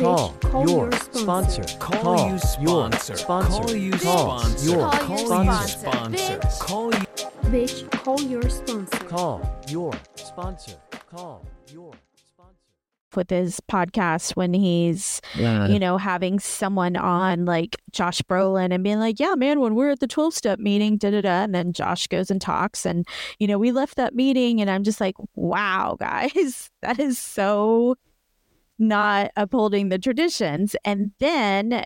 Call, call your your sponsor. sponsor. Call. Your sponsor. Call you Call sponsor. Call you Call you sponsor. sponsor. Call you. Bitch, call your sponsor. Call your sponsor. Call your sponsor. with his podcast when he's Yeah. you know having someone on like Josh Brolin and being like yeah man when we're at the 12 step meeting da da da and then Josh goes and talks and you know we left that meeting and I'm just like wow guys that is so not upholding the traditions and then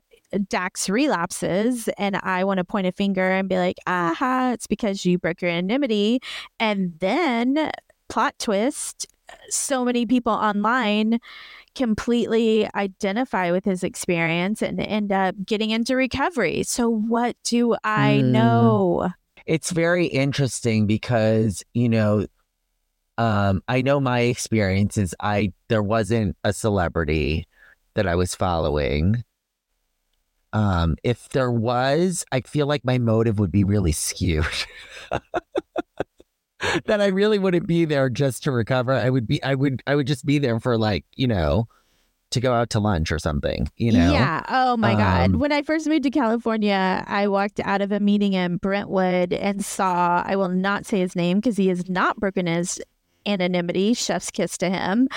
Dax relapses and I want to point a finger and be like aha it's because you broke your anonymity and then plot twist so many people online completely identify with his experience and end up getting into recovery. So, what do I Mm. know? it's very interesting because you know um i know my experience is i there wasn't a celebrity that i was following um if there was i feel like my motive would be really skewed that i really wouldn't be there just to recover i would be i would i would just be there for like you know to go out to lunch or something you know Yeah. Oh my God. Um, When I first moved to California, I walked out of a meeting in Brentwood and saw, I will not say his name because he has not broken his anonymity. Chef's kiss to him.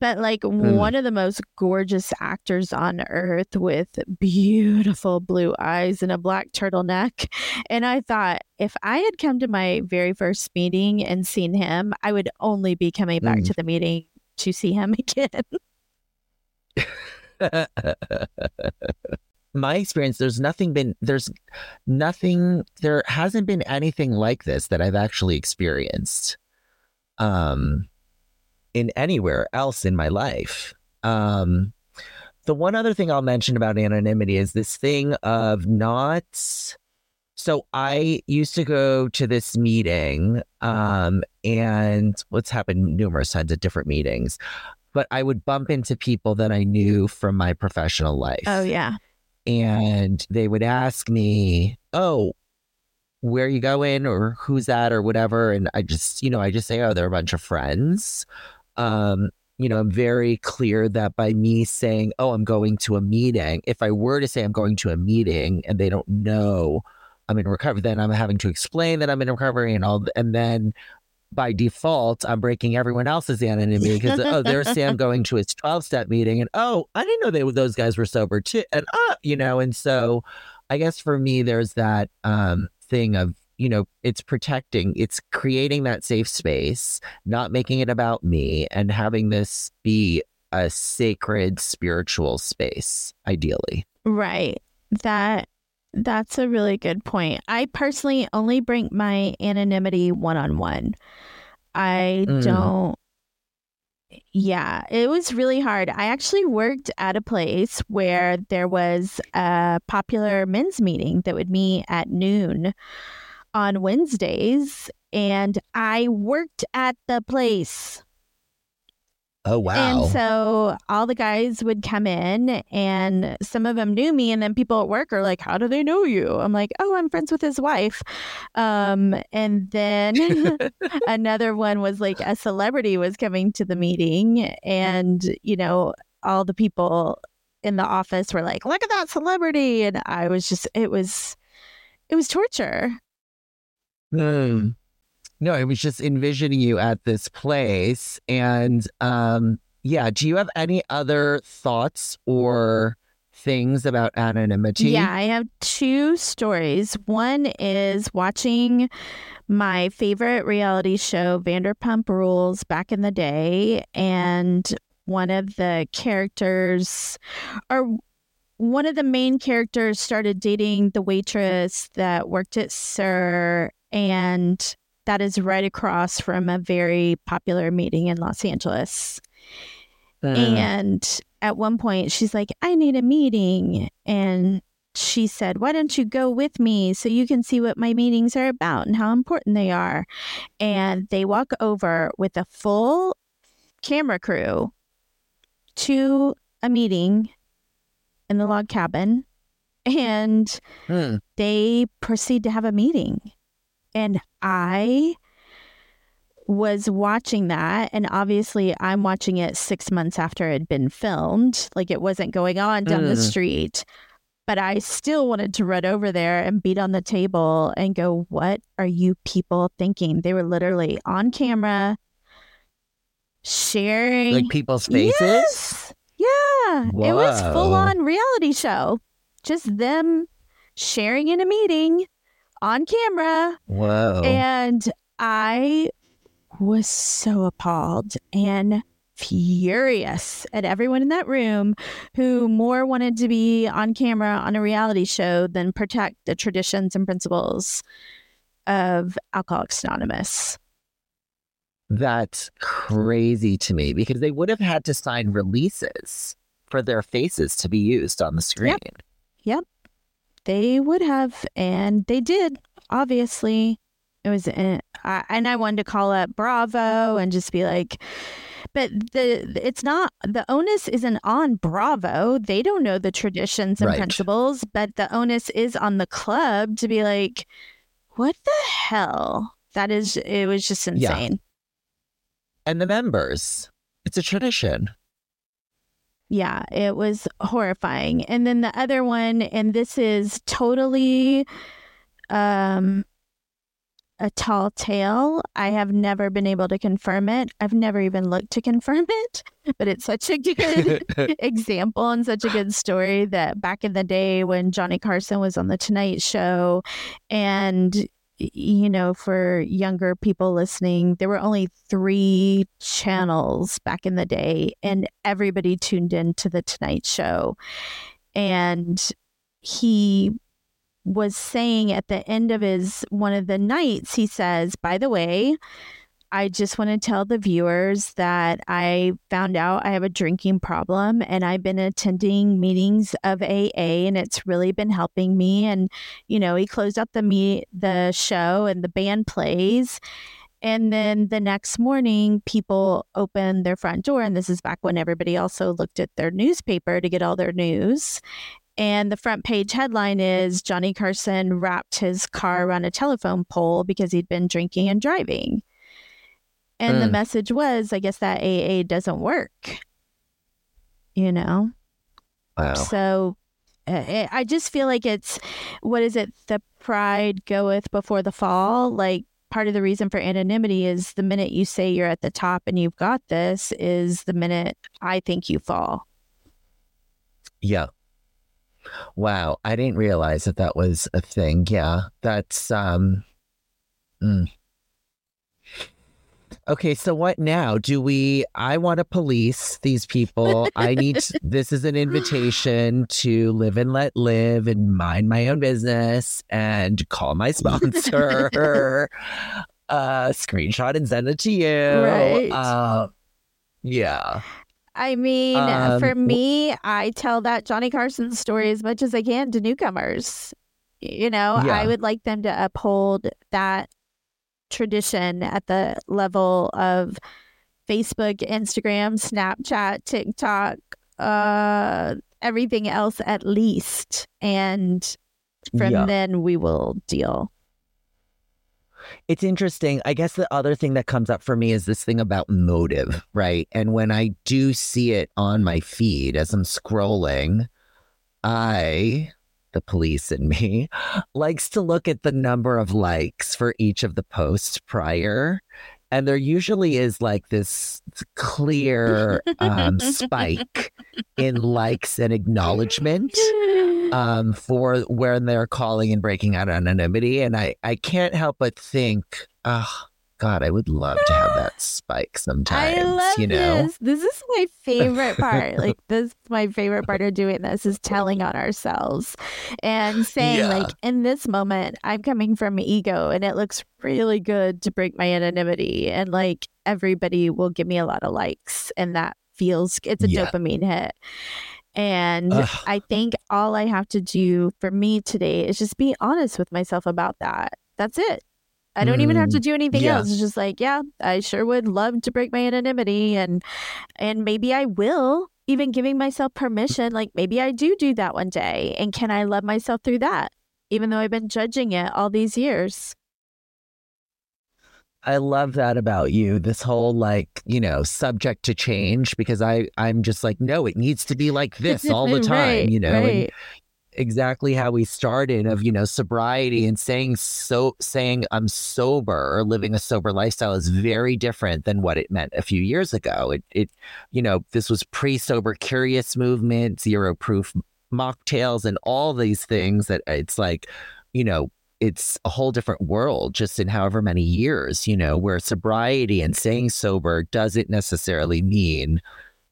But like one of the most gorgeous actors on earth with beautiful blue eyes and a black turtleneck. And I thought, if I had come to my very first meeting and seen him, I would only be coming back Mm. to the meeting to see him again. my experience there's nothing been there's nothing there hasn't been anything like this that i've actually experienced um in anywhere else in my life um the one other thing i'll mention about anonymity is this thing of not so i used to go to this meeting um and what's happened numerous times at different meetings but I would bump into people that I knew from my professional life. oh, yeah. And they would ask me, Oh, where you going or who's that or whatever. And I just, you know, I just say, Oh, they're a bunch of friends. Um, you know, I'm very clear that by me saying, Oh, I'm going to a meeting, if I were to say I'm going to a meeting and they don't know I'm in recovery, then I'm having to explain that I'm in recovery and all, and then by default, I'm breaking everyone else's anonymity because oh, there's Sam going to his 12 step meeting, and oh, I didn't know they those guys were sober too, and uh, you know, and so I guess for me, there's that um thing of you know, it's protecting, it's creating that safe space, not making it about me, and having this be a sacred spiritual space, ideally. Right. That that's a really good point. I personally only bring my anonymity one on one. I Mm. don't yeah, it was really hard. I actually worked at a place where there was a popular men's meeting that would meet at noon on Wednesdays and I worked at the place. Oh wow! And so all the guys would come in, and some of them knew me. And then people at work are like, "How do they know you?" I'm like, "Oh, I'm friends with his wife." Um, and then another one was like a celebrity was coming to the meeting, and you know, all the people in the office were like, "Look at that celebrity!" And I was just, it was, it was torture. Hmm. No, I was just envisioning you at this place. And um, yeah, do you have any other thoughts or things about anonymity? Yeah, I have two stories. One is watching my favorite reality show, Vanderpump Rules, back in the day. And one of the characters, or one of the main characters, started dating the waitress that worked at SUR. And that is right across from a very popular meeting in Los Angeles. Uh, And at one point, she's like, I need a meeting. And she said, Why don't you go with me so you can see what my meetings are about and how important they are? And they walk over with a full camera crew to a meeting in the log cabin. And hmm. they proceed to have a meeting. And I was watching that and obviously I'm watching it 6 months after it had been filmed like it wasn't going on down the Mm. street but I still wanted to run over there and beat on the table and go what are you people thinking they were literally on camera sharing Like people's faces? Yes. Yeah. It was full on reality show. Just them sharing in a meeting on camera. Whoa. And I was so appalled and furious at everyone in that room who more wanted to be on camera on a reality show than protect the traditions and principles of Alcoholics Anonymous. That's crazy to me because they would have had to sign releases for their faces to be used on the screen. They would have, and they did. Obviously, it was, eh, I, and I wanted to call up Bravo and just be like, but the it's not the onus isn't on Bravo. They don't know the traditions and Right. principles, but the onus is on the club to be like, what the hell? That is, it was just Yeah. insane. And the members. It's a tradition. Yeah, it was horrifying. And then the other one, and this is totally um a tall tale. I have never been able to confirm it. I've never even looked to confirm it, but it's such a good example and such a good story that back in the day when Johnny Carson was on the Tonight Show and you know for younger people listening there were only 3 channels back in the day and everybody tuned in to the Tonight Show. And he was saying at the end of his one of the nights he says by the way I just want to tell the viewers that I found out I have a drinking problem and I've been attending meetings of AA and it's really been helping me. And, you know, he closed out the meet the show and the band plays. And then the next morning, people open their front door. And this is back when everybody also looked at their newspaper to get all their news. And the front page headline is Johnny Carson wrapped his car around a telephone pole because he'd been drinking and driving. And the Mm. message was, I guess that AA doesn't work. You know? Wow. So uh, I I just feel like it's, what is it? The pride goeth before the fall. Like part of the reason for anonymity is the minute you say you're at the top and you've got this, is the minute I think you fall. Yeah. Wow. I didn't realize that that was a thing. Yeah. That's, um, mm. Okay. So what now? Do we, I want to police these people. I need, to- this is an invitation to live and let live and mind my own business and call my sponsor, uh, screenshot and send it to you. Right. Uh, yeah. I mean, Um, for me, I tell that Johnny Carson story as much as I can to newcomers. You know, Yeah. I would like them to uphold that tradition at the level of Facebook, Instagram, Snapchat, TikTok, uh, everything else at least. And from Yeah. then we will deal. It's interesting. I guess the other thing that comes up for me is this thing about motive, right? And when I do see it on my feed as I'm scrolling, I, the police in me, likes to look at the number of likes for each of the posts prior. And there usually is like this clear um, spike in likes and acknowledgement um, for when they're calling and breaking out anonymity. And I, I can't help but think, God, I would love to have that spike sometimes. I love you know? this. This is my favorite part. like this is my favorite part of doing this is telling on ourselves and saying Yeah. like in this moment I'm coming from ego and it looks really good to break my anonymity and like everybody will give me a lot of likes and that feels it's a Yeah. dopamine hit. And Ugh. I think all I have to do for me today is just be honest with myself about that. That's it. I don't even have to do anything Mm, yeah. else. It's just like, yeah, I sure would love to break my anonymity and and maybe I will, even giving myself permission, like maybe I do do that one day and can I love myself through that even though I've been judging it all these years. I love that about you. This whole like, you know, subject to change because I I'm just like, no, it needs to be like this all the time, Right, you know. right. Exactly how we started of, you know, sobriety and saying so saying I'm sober or living a sober lifestyle is very different than what it meant a few years ago. It it you know, this was pre-sober curious movement, zero proof mocktails and all these things that it's like, you know, it's a whole different world just in however many years, you know, where sobriety and staying sober doesn't necessarily mean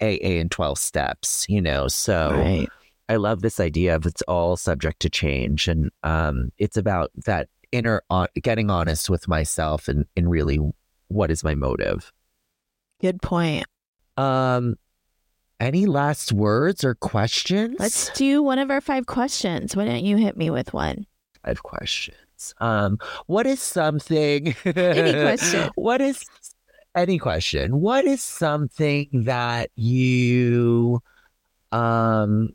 AA and 12 steps, you know. So Right. I love this idea of it's all subject to change. And um, it's about that inner, uh, getting honest with myself and, and really what is my motive. Good point. Um, any last words or questions? Let's do one of our five questions. Why don't you hit me with one? five questions. Um, what is something? Any question. What is any question? What is something that you, um,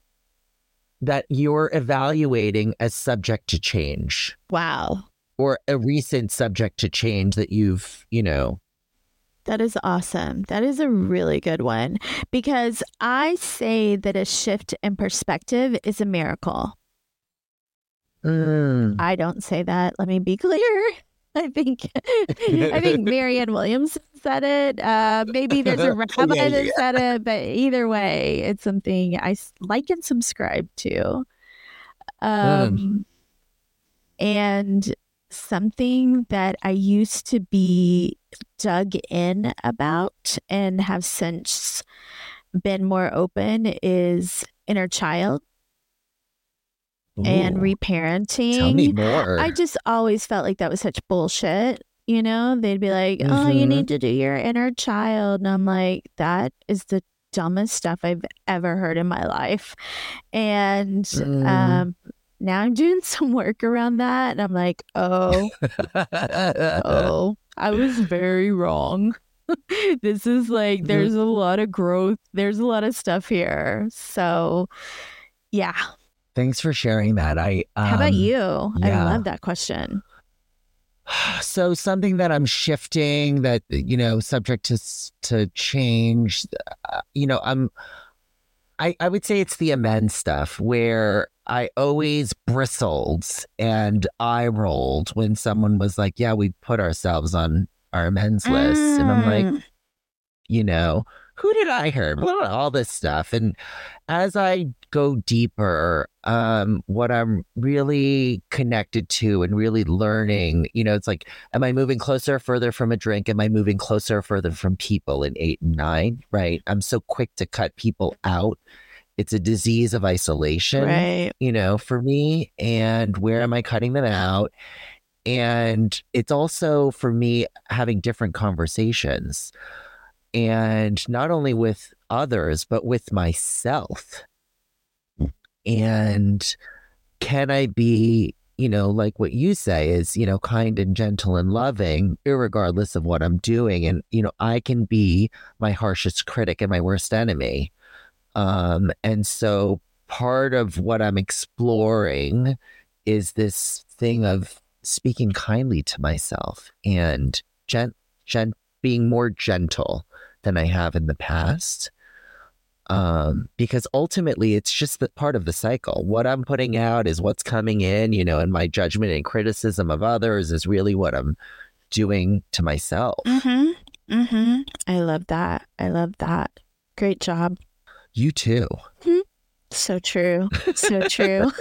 that you're evaluating as subject to change, Wow. or a recent subject to change that you've, you know, That is awesome. That is a really good one because I say that a shift in perspective is a miracle. mm, I don't say that. Let me be clear. I think I think Marianne Williams said it. Uh, maybe there's a rabbi Yeah, that yeah. said it, but either way, it's something I like and subscribe to. Um, and something that I used to be dug in about and have since been more open is inner child and ooh, reparenting. Tell me more. I just always felt like that was such bullshit. You know, they'd be like, oh, you Mhm. need to do your inner child. And I'm like, that is the dumbest stuff I've ever heard in my life. And Mm. um, now I'm doing some work around that. And I'm like, oh, oh, I was very wrong. this is like, there's a lot of growth, there's a lot of stuff here. So, yeah. Thanks for sharing that. I How about um, you? I love that question. So something that I'm shifting that you know subject to to change uh, you know I'm I I would say it's the amends stuff where I always bristled and I rolled when someone was like yeah we put ourselves on our amends list and I'm like Mm. you know, who did I hurt? Blah, all this stuff. And as I go deeper, um, what I'm really connected to and really learning, you know, it's like, am I moving closer further from a drink? Am I moving closer further from people in eight and nine? Right. I'm so quick to cut people out. It's a disease of isolation Right. you know, for me, and where am I cutting them out? And it's also for me having different conversations and not only with others, but with myself. And can I be, you know, like what you say is, you know, kind and gentle and loving, irregardless of what I'm doing. And, you know, I can be my harshest critic and my worst enemy. Um, and so part of what I'm exploring is this thing of speaking kindly to myself and gent, gent, being more gentle than I have in the past. Um, because ultimately it's just the part of the cycle. What I'm putting out is what's coming in, you know, and my judgment and criticism of others is really what I'm doing to myself. Mm-hmm. Mm-hmm. I love that. I love that. Great job. You too. Mm-hmm. So true. So true.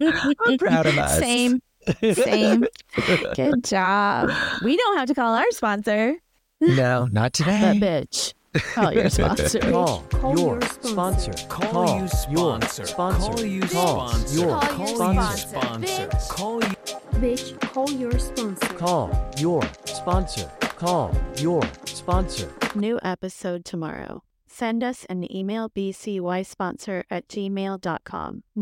I'm proud of us. Same. Same. Good job. We don't have to call our sponsor, No, not but today. bitch, call your sponsor. Call, Call your your sponsor. sponsor. Call, your sponsor. sponsor. Call you Call sponsor. your Call your sponsor. sponsor. Sponsor. Call you. Bitch, call your sponsor. Call your sponsor. Call your sponsor. New episode tomorrow. Send us an email bcysponsor at gmail.com.